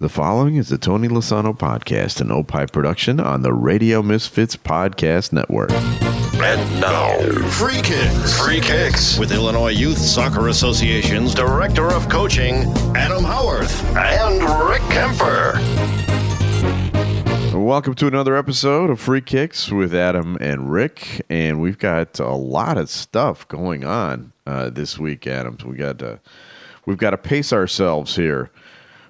The following is the Tony Lasano podcast, an Opie production on the Radio Misfits Podcast Network. And now, Free Kicks. Free Kicks with Illinois Youth Soccer Association's Director of Coaching, Adam Howarth, and Rick Kaempfer. Welcome to another episode of Free Kicks with Adam and Rick, and we've got a lot of stuff going on uh, this week, Adam. So we got to we've got to pace ourselves here.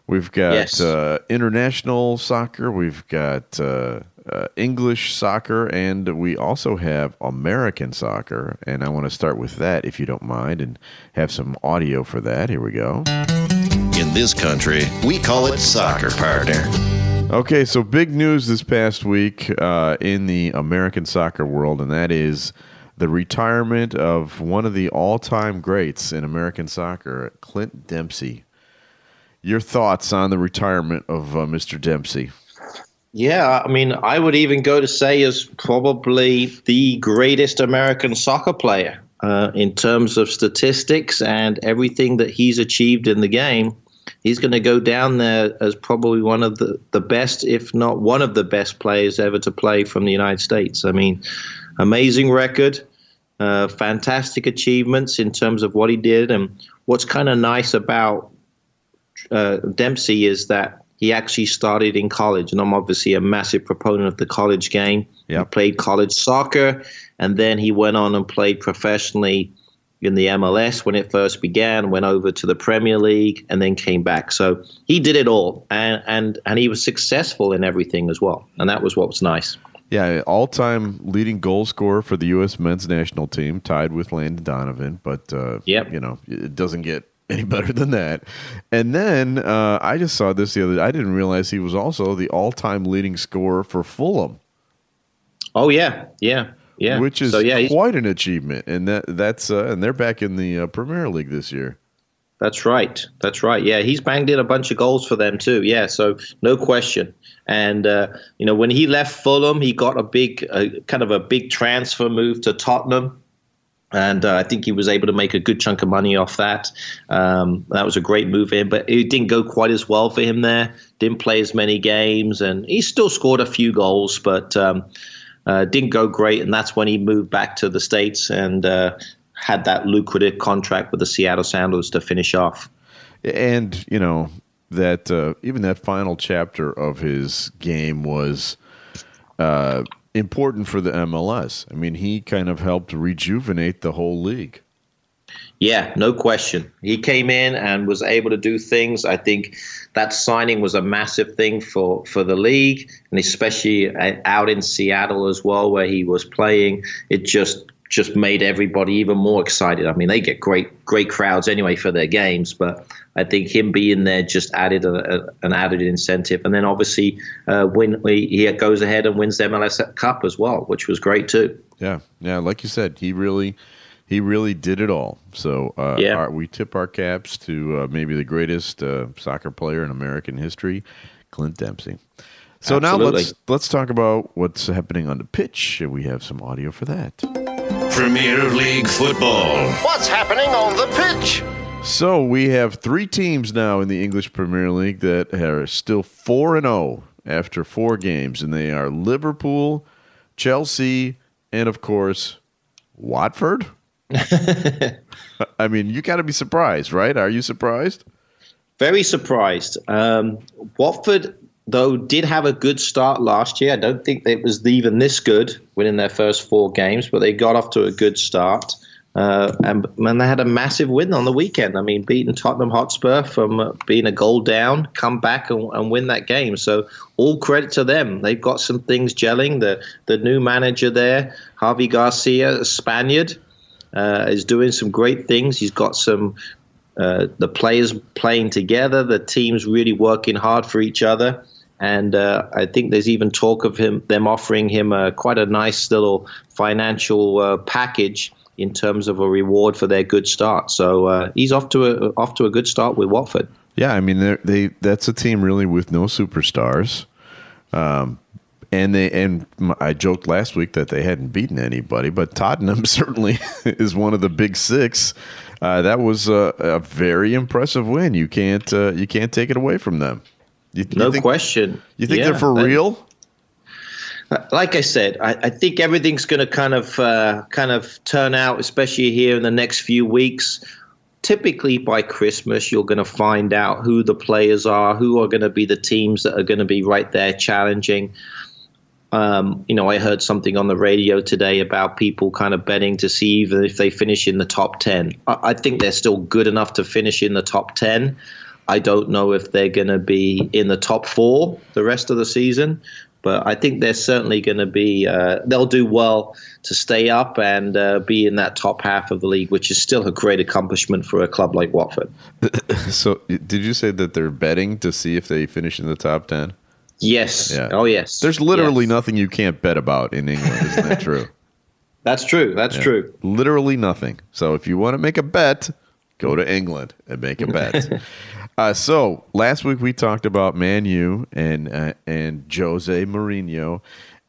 We've got Yes. uh, international soccer. We've got uh, uh, English soccer, and we also have American soccer. And I want to start with that, if you don't mind, and have some audio for that. Here we go. In this country, we call it soccer, partner. Okay, so big news this past week uh, in the American soccer world, and that is the retirement of one of the all-time greats in American soccer, Clint Dempsey. Your thoughts on the retirement of uh, Mr. Dempsey? Yeah, I mean, I would even go to say is probably the greatest American soccer player uh, in terms of statistics and everything that he's achieved in the game. He's going to go down there as probably one of the, the best, if not one of the best players ever to play from the United States. I mean, amazing record, uh, fantastic achievements in terms of what he did. And what's kind of nice about uh, Dempsey is that he actually started in college, and I'm obviously a massive proponent of the college game. Yep. He played college soccer, and then he went on and played professionally in the MLS when it first began. Went over to the Premier League, and then came back. So he did it all, and and and he was successful in everything as well, and that was what was nice. Yeah, all-time leading goal scorer for the U.S. men's national team, tied with Landon Donovan. But uh, Yep. you know, it doesn't get any better than that. And then uh, I just saw this the other. I didn't realize he was also the all-time leading scorer for Fulham. Oh yeah, yeah, yeah. which is so yeah. quite an achievement. And that that's uh, and they're back in the uh, Premier League this year. That's right. That's right. Yeah, he's banged in a bunch of goals for them too. Yeah, so no question. And uh, you know, when he left Fulham, he got a big, uh, kind of a big transfer move to Tottenham, and uh, I think he was able to make a good chunk of money off that. Um, that was a great move for him, but it didn't go quite as well for him there. Didn't play as many games, and he still scored a few goals, but um, uh, didn't go great. And that's when he moved back to the states and. Uh, had that lucrative contract with the Seattle Sounders to finish off. And you know that uh, even that final chapter of his game was uh, important for the MLS. I mean, he kind of helped rejuvenate the whole league. Yeah, no question. He came in and was able to do things. I think that signing was a massive thing for, for the league, and especially uh, out in Seattle as well, where he was playing. It just just made everybody even more excited. I mean, they get great great crowds anyway for their games, but I think him being there just added a, a, an added incentive. And then obviously, uh, when he, he goes ahead and wins the MLS Cup as well, which was great too. Yeah, yeah. Like you said, he really, he really did it all. So uh, Yeah. our, we tip our caps to uh, maybe the greatest uh, soccer player in American history, Clint Dempsey. So now let's let's talk about what's happening on the pitch. We have some audio for that. Premier League football. What's happening on the pitch? So we have three teams now in the English Premier League that are still four and zero after four games, and they are Liverpool, Chelsea, and of course Watford. I mean, you got to be surprised, right? Are you surprised? Very surprised. Um, Watford, though, did have a good start last year. I don't think it was even this good winning their first four games, but they got off to a good start. Uh, and, and they had a massive win on the weekend. I mean, beating Tottenham Hotspur from uh, being a goal down, come back and, and win that game. So all credit to them. They've got some things gelling. The the new manager there, Javi Garcia, a Spaniard, uh, is doing some great things. He's got some uh, the players playing together, the teams really working hard for each other. And uh, I think there's even talk of him them offering him uh, quite a nice little financial uh, package in terms of a reward for their good start. So uh, he's off to a off to a good start with Watford. Yeah, I mean, they're- that's a team really with no superstars, um, and they and I joked last week that they hadn't beaten anybody, but Tottenham certainly is one of the big six. Uh, that was a, a very impressive win. You can't uh, you can't take it away from them. You, you no think, question. You think Yeah, they're for real? like I said, I, I think everything's going to kind of uh, kind of turn out, especially here in the next few weeks. Typically, by Christmas, you're going to find out who the players are, who are going to be the teams that are going to be right there challenging. Um, you know, I heard something on the radio today about people kind of betting to see even if they finish in the top 10. I, I think they're still good enough to finish in the top 10. I don't know if they're going to be in the top four the rest of the season, but I think they're certainly going to be, uh, they'll do well to stay up and uh, be in that top half of the league, which is still a great accomplishment for a club like Watford. So, did you say that they're betting to see if they finish in the top 10? Yes. Yeah. Oh, yes. There's literally Yes. nothing you can't bet about in England, isn't that true? That's true. That's Yeah. true. Literally nothing. So if you want to make a bet, go to England and make a bet. uh, so last week we talked about Man U and uh, and Jose Mourinho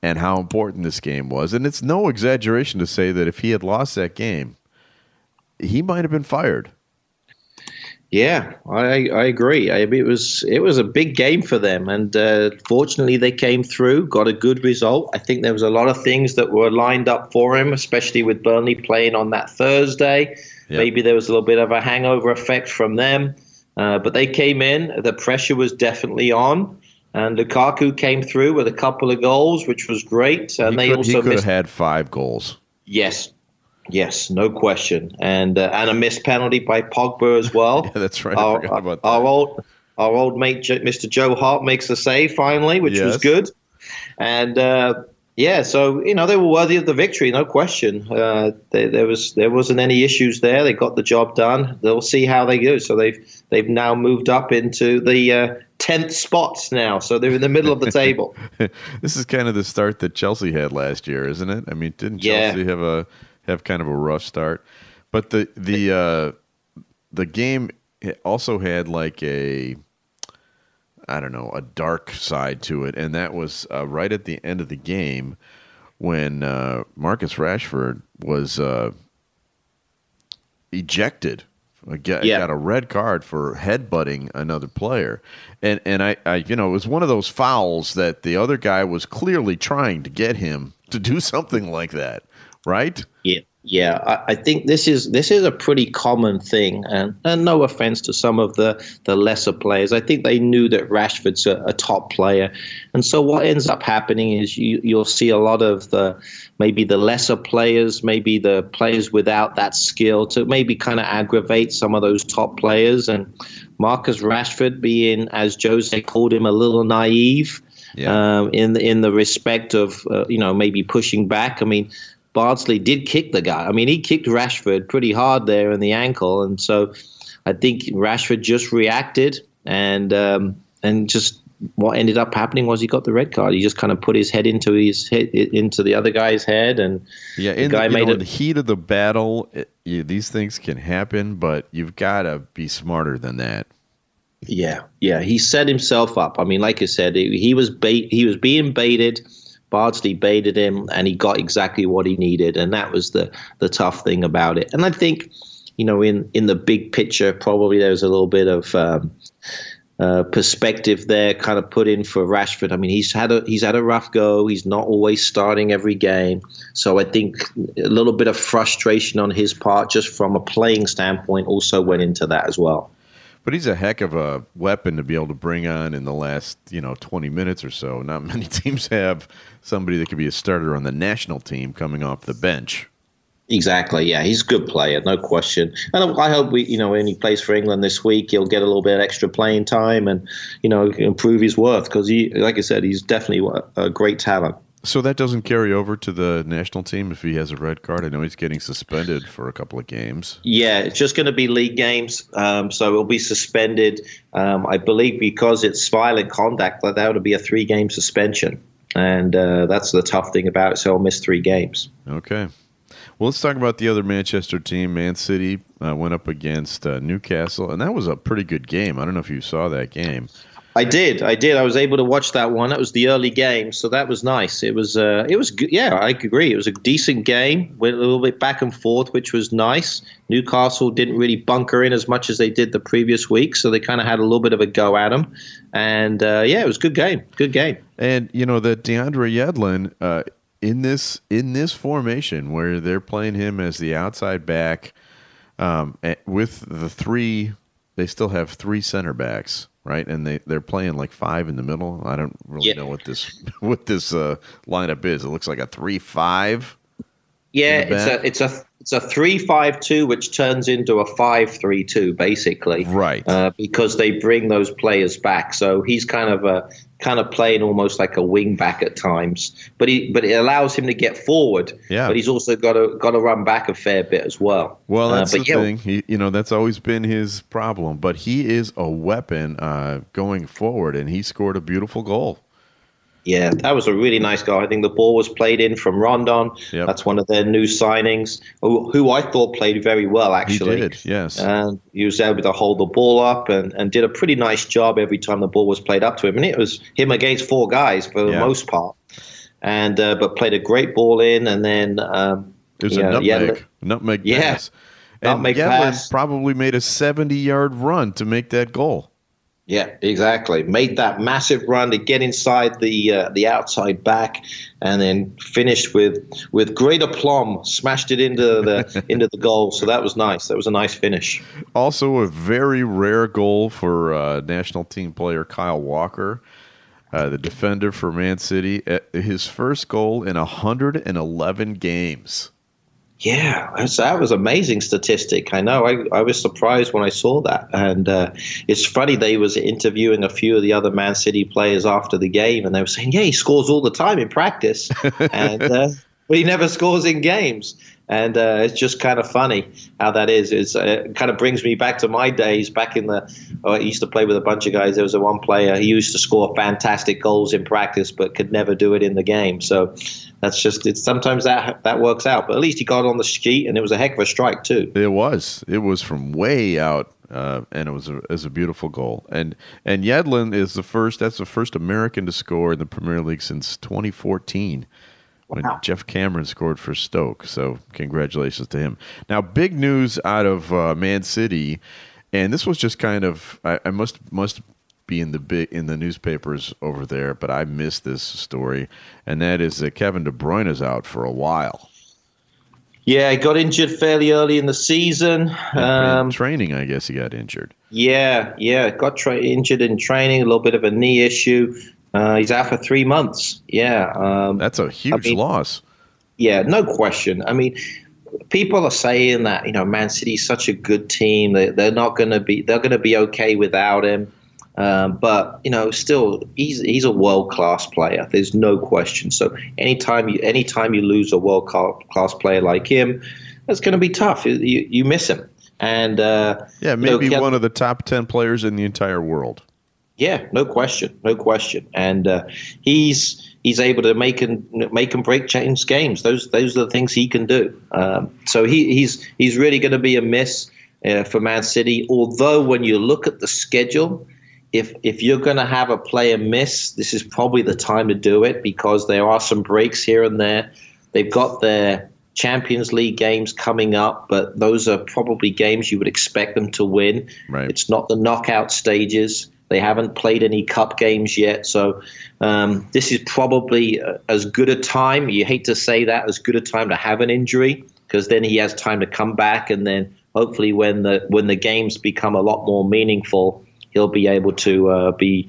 and how important this game was, and it's no exaggeration to say that if he had lost that game, he might have been fired. Yeah, I, I agree. I, it was it was a big game for them, and uh, fortunately they came through, got a good result. I think there was a lot of things that were lined up for him, especially with Burnley playing on that Thursday. Yeah. Maybe there was a little bit of a hangover effect from them, uh, but they came in. The pressure was definitely on, and Lukaku came through with a couple of goals, which was great. And he they could, also he could have had five goals. yes, yes, no question, and uh, and a missed penalty by Pogba as well. Yeah, that's right. Our, that. our old our old mate Mr. Joe Hart makes a save finally, which was good. And uh, yeah, so you know they were worthy of the victory, no question. Uh, there, there was there wasn't any issues there. They got the job done. They'll see how they go. So they've they've now moved up into the uh, tenth spots now. So they're in the middle of the table. this is kind of the start that Chelsea had last year, isn't it? I mean, didn't Yeah. Chelsea have a have kind of a rough start? But the the uh, the game also had like a I don't know a dark side to it, and that was uh, right at the end of the game when uh, Marcus Rashford was uh, ejected. Got, Yeah. got a red card for headbutting another player, and and I, I you know it was one of those fouls that the other guy was clearly trying to get him to do something like that, right? Yeah, yeah. I, I think this is this is a pretty common thing, and, and no offense to some of the, the lesser players. I think they knew that Rashford's a, a top player, and so what ends up happening is you you'll see a lot of the maybe the lesser players, maybe the players without that skill to maybe kind of aggravate some of those top players, and Marcus Rashford being, as Jose called him, a little naive Yeah. um, in the, in the respect of uh, you know maybe pushing back. I mean, Bardsley did kick the guy. I mean, he kicked Rashford pretty hard there in the ankle, and so I think Rashford just reacted and um, and just what ended up happening was he got the red card. He just kind of put his head into his head into the other guy's head, and Yeah, the in guy the, made know, it. in the heat of the battle, it, you, these things can happen, but you've got to be smarter than that. Yeah, yeah, he set himself up. I mean, like I said, he, he was bait. He was being baited. Bardsley baited him, and he got exactly what he needed, and that was the the tough thing about it. And I think, you know, in in the big picture, probably there was a little bit of. Um, uh, perspective there, kind of put in for Rashford. I mean, he's had a he's had a rough go. He's not always starting every game, so I think a little bit of frustration on his part, just from a playing standpoint, also went into that as well. But he's a heck of a weapon to be able to bring on in the last, you know, 20 minutes or so. Not many teams have somebody that could be a starter on the national team coming off the bench. Exactly. Yeah, he's a good player, no question. And I hope we, you know, when he plays for England this week, he'll get a little bit of extra playing time and, you know, improve his worth because he, like I said, he's definitely a great talent. So that doesn't carry over to the national team if he has a red card. I know he's getting suspended for a couple of games. Yeah, it's just going to be league games, um, so it'll be suspended. Um, I believe because it's violent conduct, that that would be a three-game suspension, and uh, that's the tough thing about it. So he'll miss three games. Okay. Well, let's talk about the other Manchester team. Man City uh, went up against uh, Newcastle, and that was a pretty good game. I don't know if you saw that game. I did. I did. I was able to watch that one. That was the early game, so that was nice. It was. Uh, it was. Yeah, I agree. It was a decent game. Went a little bit back and forth, which was nice. Newcastle didn't really bunker in as much as they did the previous week, so they kind of had a little bit of a go at them. And uh, yeah, it was a good game. Good game. And you know that DeAndre Yedlin uh, in this in this formation where they're playing him as the outside back um, with the three, they still have three center backs right? And they they're playing like five in the middle. I don't really yeah. know what this what this uh, lineup is. It looks like a three five. Yeah, it's a it's a it's a three five two, which turns into a five three two, basically. Right. Uh, because they bring those players back, so he's kind of a kind of playing almost like a wing back at times. But he but it allows him to get forward. Yeah. But he's also got to got to run back a fair bit as well. Well, uh, that's uh, the yeah. thing. He, you know, that's always been his problem. But he is a weapon uh, going forward, and he scored a beautiful goal. Yeah, that was a really nice goal. I think the ball was played in from Rondon. Yep. That's one of their new signings, who, who, I thought played very well, actually. He did, yes. And he was able to hold the ball up and, and did a pretty nice job every time the ball was played up to him. And it was him against four guys for the most part. And uh, But played a great ball in, and then. Um, it was a know, nutmeg, nutmeg yeah, pass. And nutmeg pass. probably made a 70 yard run to make that goal. Yeah, exactly. Made that massive run to get inside the uh, the outside back, and then finished with with great aplomb, smashed it into the into the goal. So that was nice. That was a nice finish. Also, a very rare goal for uh, national team player Kyle Walker, uh, the defender for Man City. Uh, his first goal in 111 games. Yeah, that was amazing statistic. I know. I, I was surprised when I saw that, and uh, it's funny. They was interviewing a few of the other Man City players after the game, and they were saying, "Yeah, he scores all the time in practice, and uh, but he never scores in games." And uh, it's just kind of funny how that is. It's, uh, it kind of brings me back to my days back in the. Oh, I used to play with a bunch of guys. There was a one player. He used to score fantastic goals in practice, but could never do it in the game. So that's just it's sometimes that that works out. But at least he got on the sheet, and it was a heck of a strike too. It was. It was from way out, uh, and it was a, it was a beautiful goal. And and Yedlin is the first. That's the first American to score in the Premier League since 2014 when wow. Geoff Cameron scored for Stoke. So congratulations to him. Now, big news out of uh, Man City, and this was just kind of I, I, must must be in the big in the newspapers over there, but I missed this story, and that is that Kevin De Bruyne is out for a while. Yeah, he got injured fairly early in the season. Um, training, I guess he got injured. Yeah, yeah, got tra- injured in training, a little bit of a knee issue. Uh, he's out for three months. Yeah, um, that's a huge I mean, loss. Yeah, no question. I mean, people are saying that you know Man City's such a good team. They, they're not going to be. They're going to be okay without him. Um, but you know, still, he's he's a world class player. There's no question. So anytime you anytime you lose a world class player like him, it's going to be tough. You, you miss him. And uh, yeah, maybe you know, one of the top ten players in the entire world. Yeah, no question, no question. And uh, he's he's able to make and make and break change games. Those those are the things he can do. Um, so he, he's he's really going to be a miss uh, for Man City. Although when you look at the schedule, if if you're going to have a player miss, this is probably the time to do it because there are some breaks here and there. They've got their Champions League games coming up, but those are probably games you would expect them to win. Right. It's not the knockout stages. They haven't played any cup games yet, so um, this is probably uh, as good a time. You hate to say that, as good a time to have an injury because then he has time to come back, and then hopefully when the when the games become a lot more meaningful, he'll be able to uh, be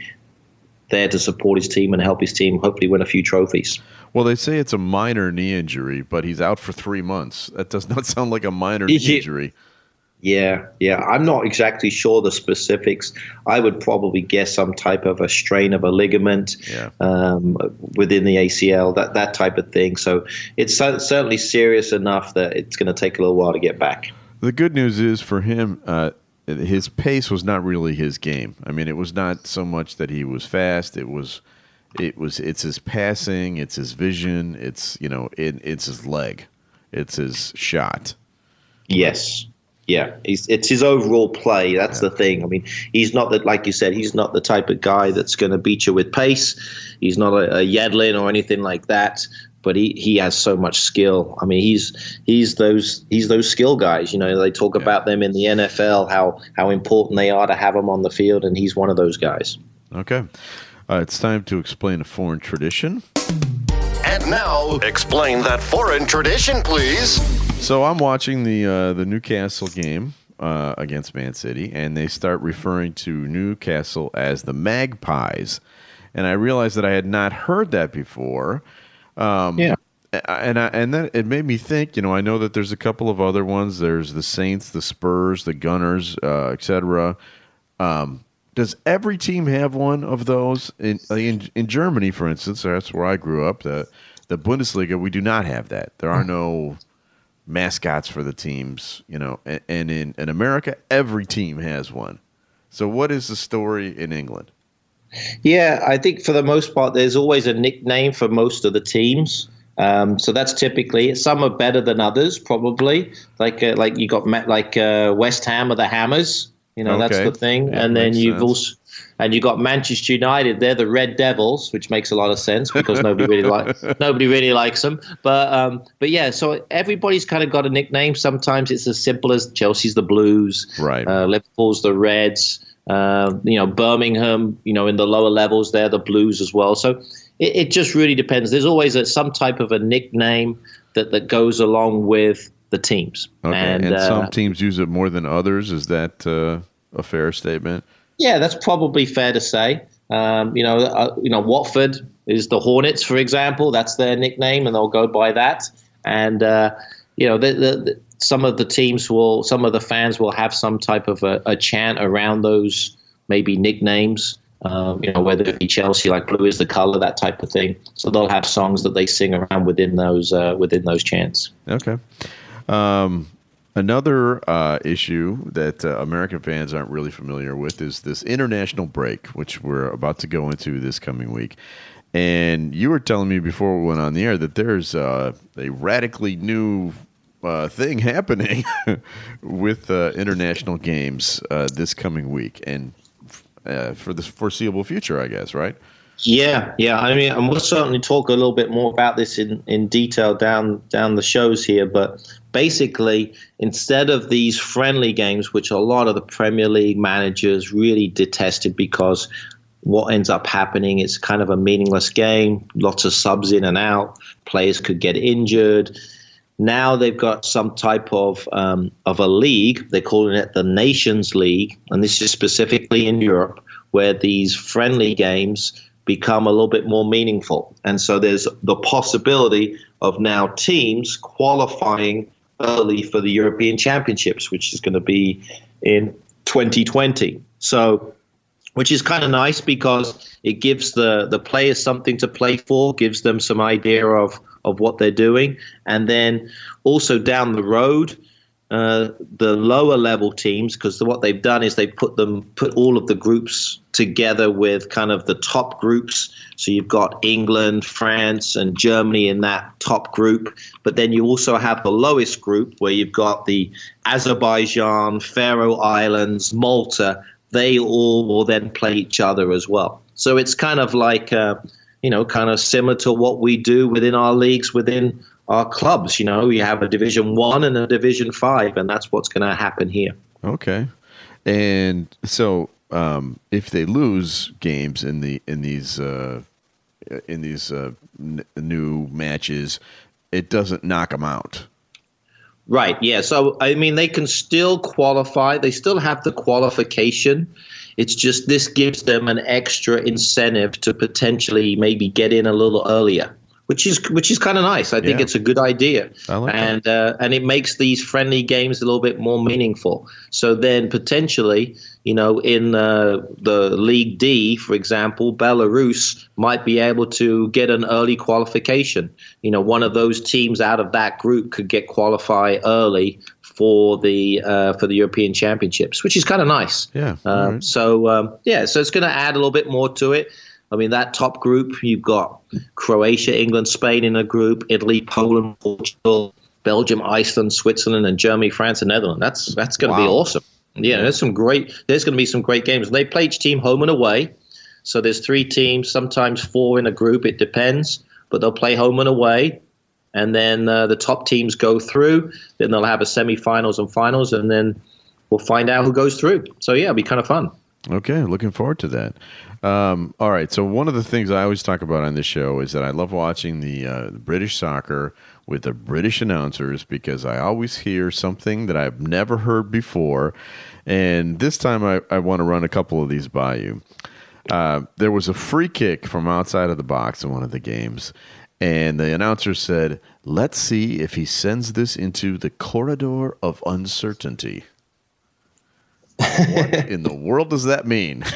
there to support his team and help his team hopefully win a few trophies. Well, they say it's a minor knee injury, but he's out for three months. That does not sound like a minor knee injury. Yeah, yeah. I'm not exactly sure the specifics. I would probably guess some type of a strain of a ligament yeah. um, within the ACL, that that type of thing. So it's certainly serious enough that it's going to take a little while to get back. The good news is for him, uh, his pace was not really his game. I mean, it was not so much that he was fast. It was, it was, it's his passing, it's his vision, it's you know, it, it's his leg, it's his shot. Yes, Yeah, he's, it's his overall play. That's yeah. the thing. I mean, he's not that, like you said, he's not the type of guy that's going to beat you with pace. He's not a, a Yedlin or anything like that. But he, he has so much skill. I mean, he's he's those he's those skill guys. You know, they talk yeah. about them in the NFL how how important they are to have them on the field, and he's one of those guys. Okay, uh, it's time to explain a foreign tradition. And now, explain that foreign tradition, please. So I'm watching the uh, the Newcastle game uh, against Man City, and they start referring to Newcastle as the Magpies, and I realized that I had not heard that before. Um, yeah. And I, and then it made me think. You know, I know that there's a couple of other ones. There's the Saints, the Spurs, the Gunners, uh, etc. Um, does every team have one of those in, in in Germany, for instance? That's where I grew up. The the Bundesliga, we do not have that. There are no mascots for the teams, you know. And, and in in America, every team has one. So, what is the story in England? Yeah, I think for the most part, there's always a nickname for most of the teams. Um, so that's typically some are better than others, probably. Like uh, like you got like uh, West Ham or the Hammers. You know, okay. that's the thing. Yeah, and then you've sense. also and you got Manchester United. They're the Red Devils, which makes a lot of sense because nobody really like nobody really likes them. But um, but yeah, so everybody's kind of got a nickname. Sometimes it's as simple as Chelsea's the Blues, right? Uh, Liverpool's the Reds. Uh, you know, Birmingham. You know, in the lower levels, they're the Blues as well. So it, it just really depends. There's always a, some type of a nickname that that goes along with the teams. Okay, and, and some uh, teams use it more than others. Is that uh, a fair statement? Yeah, that's probably fair to say. Um, you know, uh, you know, Watford is the Hornets, for example. That's their nickname, and they'll go by that. And uh, you know, the, the, the, some of the teams will, some of the fans will have some type of a, a chant around those maybe nicknames. Um, you know, whether it be Chelsea, like blue is the color, that type of thing. So they'll have songs that they sing around within those uh, within those chants. Okay. Um, another uh, issue that uh, American fans aren't really familiar with is this international break, which we're about to go into this coming week. And you were telling me before we went on the air that there's uh, a radically new uh, thing happening with uh, international games uh, this coming week and for the foreseeable future, I guess, right? Yeah, yeah. I mean, and we'll certainly talk a little bit more about this in, in detail down down the shows here. But basically, instead of these friendly games, which a lot of the Premier League managers really detested because what ends up happening is kind of a meaningless game, lots of subs in and out, players could get injured. Now they've got some type of um, of a league. They're calling it the Nations League, and this is specifically in Europe, where these friendly games become a little bit more meaningful. And so there's the possibility of now teams qualifying early for the European Championships, which is going to be in 2020. So, which is kind of nice because it gives the, the players something to play for, gives them some idea of, of what they're doing. And then also down the road, uh, the lower level teams because what they've done is they've put them put all of the groups together with kind of the top groups. So you've got England, France and Germany in that top group. But then you also have the lowest group where you've got the Azerbaijan, Faroe Islands, Malta. They all will then play each other as well. So it's kind of like uh, you know kind of similar to what we do within our leagues within our clubs. You know, you have a Division One and a Division Five, and that's what's going to happen here. Okay, and so um, if they lose games in the in these uh, in these uh, n- new matches, it doesn't knock them out. Right. Yeah. So I mean, they can still qualify. They still have the qualification. It's just this gives them an extra incentive to potentially maybe get in a little earlier which is which is kind of nice. I think yeah. it's a good idea, like and uh, and it makes these friendly games a little bit more meaningful. So then potentially, you know, in uh, the League D, for example, Belarus might be able to get an early qualification. You know, one of those teams out of that group could get qualify early for the uh, for the European Championships, which is kind of nice. Yeah. Uh, right. So um, yeah, so it's going to add a little bit more to it. I mean, that top group, you've got Croatia, England, Spain in a group, Italy, Poland, Portugal, Belgium, Iceland, Switzerland, and Germany, France, and Netherlands. That's that's going to be awesome. Yeah, there's some great. There's going to be some great games. They play each team home and away, so there's three teams, sometimes four in a group. It depends, but they'll play home and away, and then uh, the top teams go through. Then they'll have a semi-finals and finals, and then we'll find out who goes through. So yeah, it'll be kind of fun. Okay, looking forward to that. Um, all right, so one of the things I always talk about on this show is that I love watching the uh, British soccer with the British announcers because I always hear something that I've never heard before. And this time I, I want to run a couple of these by you. Uh, there was a free kick from outside of the box in one of the games, and the announcer said, Let's see if he sends this into the corridor of uncertainty. What in the world does that mean?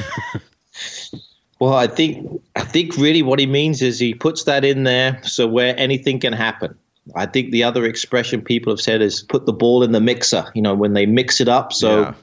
Well, I think I think really what he means is he puts that in there so where anything can happen. I think the other expression people have said is put the ball in the mixer. You know, when they mix it up, so Yeah.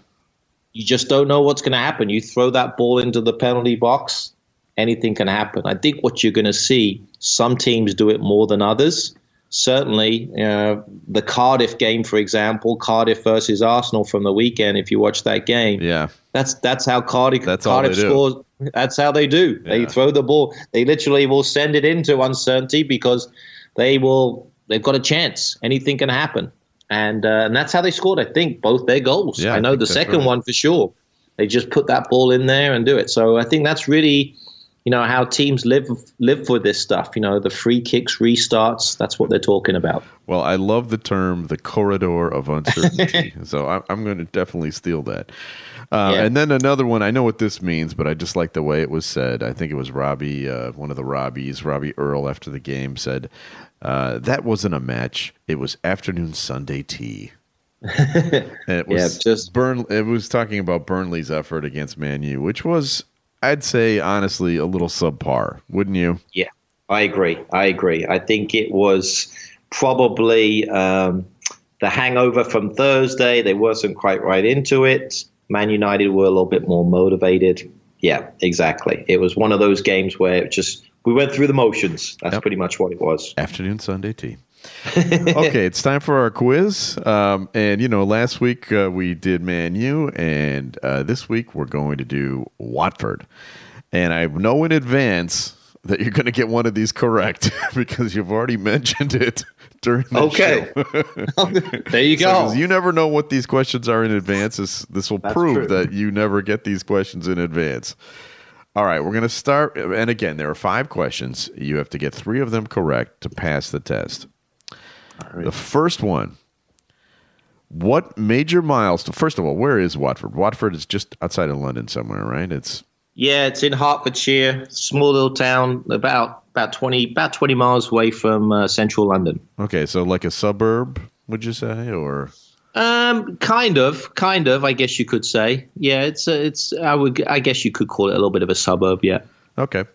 you just don't know what's going to happen. You throw that ball into the penalty box, anything can happen. I think what you're going to see, some teams do it more than others. Certainly, uh, the Cardiff game, for example, Cardiff versus Arsenal from the weekend. If you watch that game, Yeah. that's that's how Cardiff That's Cardiff they do. scores. That's how they do. They throw the ball. They literally will send it into uncertainty because they will. They've got a chance. Anything can happen, and uh, and that's how they scored. I think both their goals. Yeah, I I know think the second right. one for sure. They just put that ball in there and do it. So I think that's really, you know, how teams live live for this stuff. You know, the free kicks, restarts. That's what they're talking about. Well, I love the term the corridor of uncertainty. so I'm, I'm going to definitely steal that. Uh, Yeah. And then another one, I know what this means, but I just like the way it was said. I think it was Robbie, uh, one of the Robbies, Robbie Earle, after the game said, uh, That wasn't a match. It was afternoon Sunday tea. it was Yeah, just- Burn. It was talking about Burnley's effort against Man U, which was, I'd say, honestly, a little subpar, wouldn't you? Yeah, I agree. I agree. I think it was probably um, the hangover from Thursday. They wasn't quite right into it. Man United were a little bit more motivated. Yeah, exactly. It was one of those games where it just we went through the motions. That's Yep. pretty much what it was. Afternoon Sunday tea. Okay, it's time for our quiz. Um, and you know, last week uh, we did Man U, and uh, this week we're going to do Watford. And I know in advance that you're going to get one of these correct because you've already mentioned it during the Okay. show. There you So, you never know what these questions are in advance. This, this will That's prove true. that you never get these questions in advance. All right, we're going to start. And again, there are five questions. You have to get three of them correct to pass the test. The first one What major milestone? First of all, where is Watford? Watford is just outside of London somewhere, right? It's Yeah, it's in Hertfordshire, small little town, about about twenty about twenty miles away from uh, central London. okay, so like a suburb, would you say? Or Um, kind of, kind of. I guess you could say. Yeah, it's a, it's. I would. I guess you could call it a little bit of a suburb. Yeah. Okay.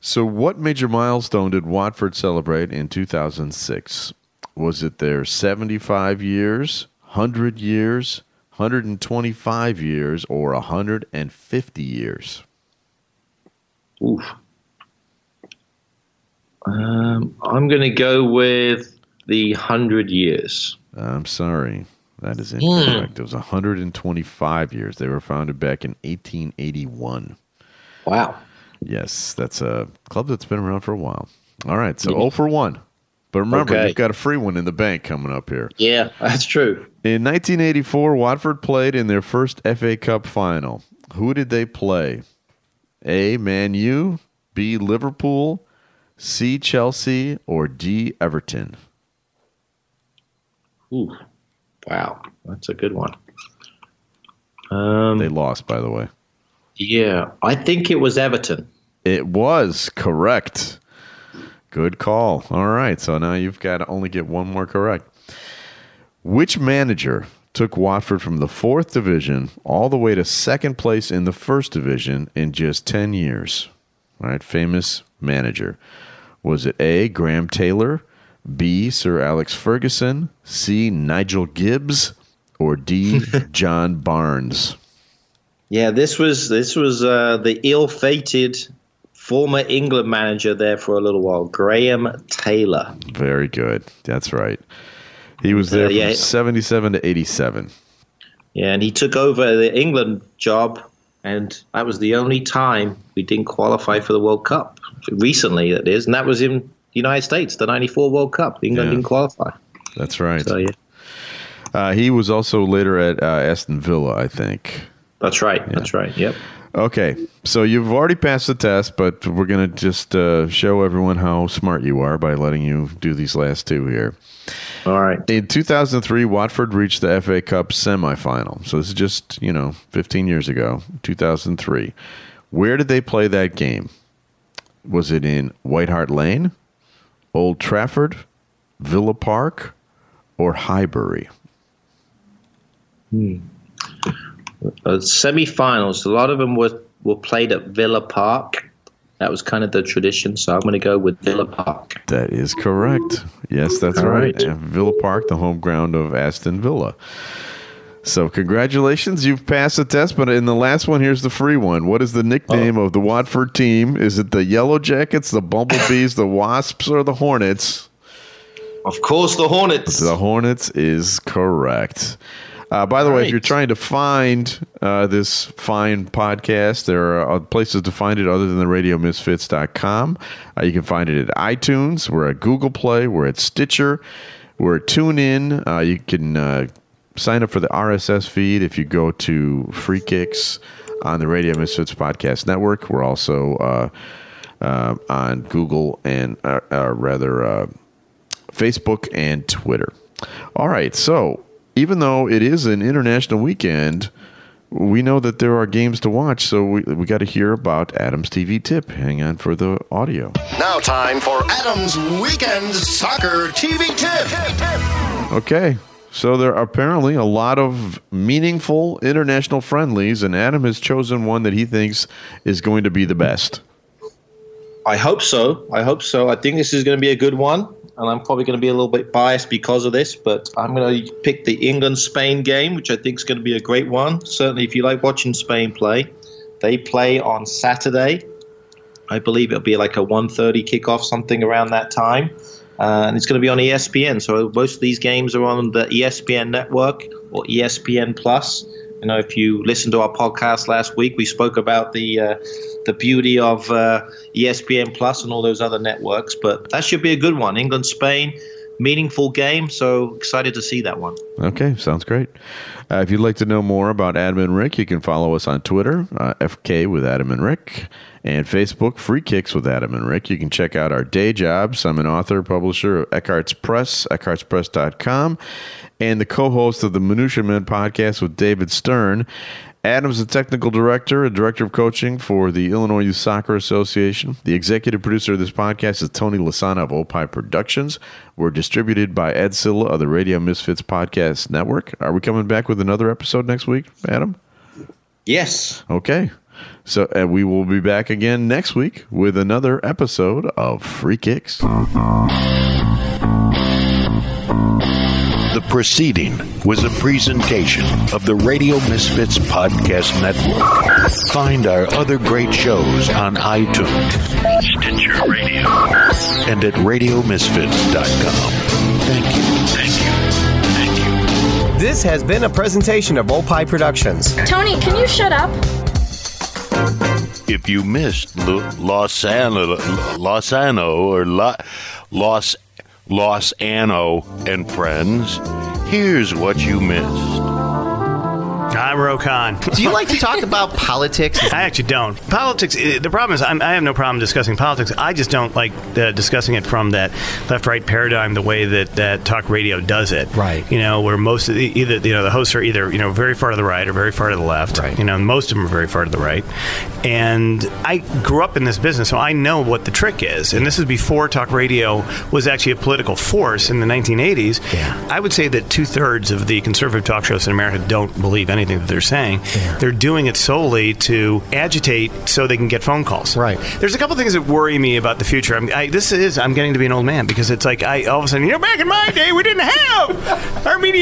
So, what major milestone did Watford celebrate in 2006? Was it their 75 years, 100 years, 125 years, or 150 years? Oof. Um, I'm going to go with the hundred years. I'm sorry. That is incorrect. It was 125 years. They were founded back in 1881. Wow. Yes, that's a club that's been around for a while. All right, so 0 for 1. But remember, Okay. you've got a free one in the bank coming up here. Yeah, that's true. In 1984, Watford played in their first FA Cup final. Who did they play? A. Man U, B. Liverpool, C. Chelsea, or D. Everton? Ooh. Wow, that's a good one. Um, They lost, by the way. yeah, I think it was Everton. It was correct. Good call. All right, so now you've got to only get one more correct. Which manager took Watford from the fourth division all the way to second place in the first division in just 10 years? All right, famous manager. Was it A, Graham Taylor, B, Sir Alex Ferguson, C, Nigel Gibbs, or D, John Barnes? Yeah, this was this was uh, the ill-fated former England manager there for a little while, Graham Taylor. Very good. That's right. He was there Uh, from yeah. 77 to 87. Yeah, and he took over the England job, and that was the only time we didn't qualify for the World Cup. Recently, that is, and that was in the United States, the '94 World Cup. England Yeah. didn't qualify. That's right. So yeah, Uh, he was also later at uh, Aston Villa, I think. that's right. That's right. Yep. Okay, so you've already passed the test, but we're going to just uh, show everyone how smart you are by letting you do these last two here. All right. In 2003, Watford reached the FA Cup semifinal. So this is just, you know, 15 years ago, 2003. Where did they play that game? Was it in White Hart Lane, Old Trafford, Villa Park, or Highbury? Uh, semi-finals. A lot of them were were played at Villa Park. That was kind of the tradition. So I'm going to go with Villa Park. That is correct. Yes, that's All right. right. Villa Park, the home ground of Aston Villa. So, congratulations, you've passed the test. But in the last one, here's the free one. What is the nickname of the Watford team? Is it the Yellow Jackets, the Bumblebees, the Wasps, or the Hornets? Of course, the Hornets. The Hornets is correct. Uh, by the way, if you're trying to find uh, this fine podcast, there are uh, places to find it other than the radiomisfits.com. Uh, you can find it at iTunes. We're at Google Play. We're at Stitcher. We're at TuneIn. Uh, you can uh, sign up for the RSS feed if you go to Free Kicks on the Radio Misfits Podcast Network. We're also uh, uh, on Google and, uh, uh, rather, uh, Facebook and Twitter. All right, so even though it is an international weekend, we know that there are games to watch, so we, we got to hear about Adam's TV tip. Hang on for the audio. Now, time for Adam's Weekend Soccer TV Tip. Okay, so there are apparently a lot of meaningful international friendlies, and Adam has chosen one that he thinks is going to be the best. I hope so. I hope so. I think this is going to be a good one, and I'm probably going to be a little bit biased because of this, but I'm going to pick the England Spain game, which I think is going to be a great one. Certainly, if you like watching Spain play, they play on Saturday. I believe it'll be like a 1:30 kickoff, something around that time, uh, and it's going to be on ESPN. So most of these games are on the ESPN network or ESPN Plus. You know, if you listened to our podcast last week, we spoke about the uh, the beauty of uh, ESPN Plus and all those other networks. But that should be a good one. England Spain, meaningful game. So excited to see that one. Okay, sounds great. Uh, if you'd like to know more about Adam and Rick, you can follow us on Twitter, uh, FK with Adam and Rick, and Facebook, Free Kicks with Adam and Rick. You can check out our day jobs. I'm an author, publisher of Eckhartz Press, eckhartzpress.com, and the co host of the Minutia Men podcast with David Stern. Adam's the technical director and director of coaching for the Illinois Youth Soccer Association. The executive producer of this podcast is Tony Lasana of Opie Productions. We're distributed by Ed Silla of the Radio Misfits Podcast Network. Are we coming back with another episode next week, Adam? Yes. Okay. So uh, we will be back again next week with another episode of Free Kicks. The proceeding was a presentation of the Radio Misfits Podcast Network. Find our other great shows on iTunes, Stitcher Radio, and at RadioMisfits.com. Thank you. Thank you. Thank you. This has been a presentation of Opie Productions. Tony, can you shut up? If you missed Lo- Losano, Losano or La, Los Los Anno and friends, here's what you missed. I'm Rokan. Do you like to talk about politics? I actually don't. Politics. eh, The problem is, I'm, I have no problem discussing politics. I just don't like uh, discussing it from that left-right paradigm, the way that, that talk radio does it. Right. You know, where most of the, either you know the hosts are either you know very far to the right or very far to the left. Right. You know, most of them are very far to the right. And I grew up in this business, so I know what the trick is. And this is before talk radio was actually a political force in the 1980s. Yeah. I would say that two thirds of the conservative talk shows in America don't believe anything that they're saying. They're doing it solely to agitate so they can get phone calls. Right. There's a couple things that worry me about the future. I'm, I, this is I'm getting to be an old man because it's like I all of a sudden you know back in my day we didn't have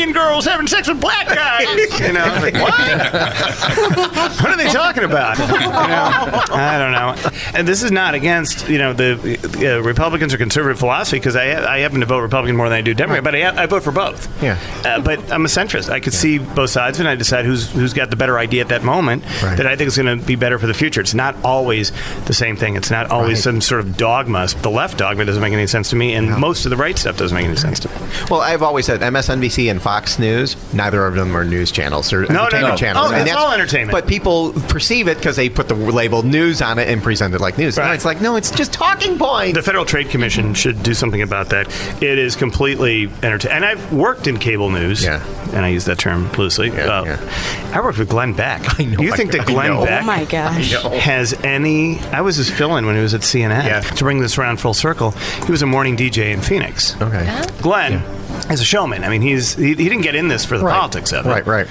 Armenian girls having sex with black guys. You know, I was like what? what are they talking about? You know, I don't know. And this is not against you know the uh, Republicans or conservative philosophy because I I happen to vote Republican more than I do Democrat, but I, I vote for both. Yeah. Uh, but I'm a centrist. I could see both sides, and I decide who's who's got the better idea at that moment Right. that I think is going to be better for the future. It's not always the same thing. It's not always Right. some sort of dogma. The left dogma doesn't make any sense to me, and most of the right stuff doesn't make any sense to me. Well, I've always said MSNBC and Fox News. Neither of them are news channels. They're no, entertainment no. channels. Oh, and that's all entertainment. But people perceive it because they put the label news on it and present it like news. And Right. it's like, no, it's just talking points. The Federal Trade Commission should do something about that. It is completely entertaining. And I've worked in cable news. Yeah. And I use that term loosely. Yeah, Uh, yeah. I worked with Glenn Beck. I know, you think I- that Glenn. Beck Oh my gosh. has any? I was his fill-in when he was at CNN. Yeah. To bring this around full circle, he was a morning DJ in Phoenix. okay. Glenn is a showman. I mean, he's he, he didn't get in this for the Right. politics of it. Right, right.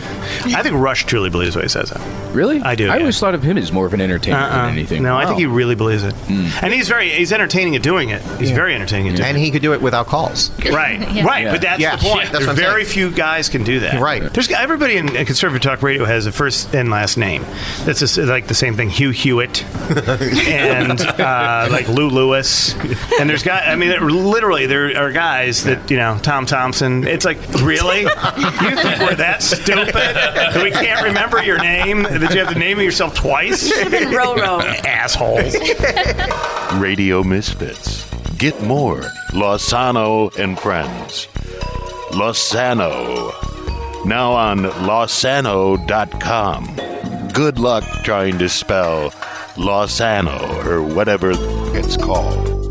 I think Rush truly believes what he says. Really? I do, I yeah. always thought of him as more of an entertainer Uh-uh. than anything. No, I think he really believes it, and he's very he's entertaining at doing it. He's very entertaining at doing And he could do it without calls. it. Right, right. Yeah. But that's Yeah, the point. shit, that's what There's I'm very saying. few guys can do that. Right. There's everybody in, in conservative talk radio has a first and last name. That's just like the same thing. Hugh Hewitt and uh, like Lou Lewis. And there's guys. I mean, literally, there are guys that you know. Tom Tom Thompson. It's like really. You think we're that stupid that we can't remember your name? That you have to name yourself twice? Roro. Assholes. Radio Misfits. Get more Lozano and Friends. Lozano. Now on Lozano.com. Good luck trying to spell Lozano or whatever it's called.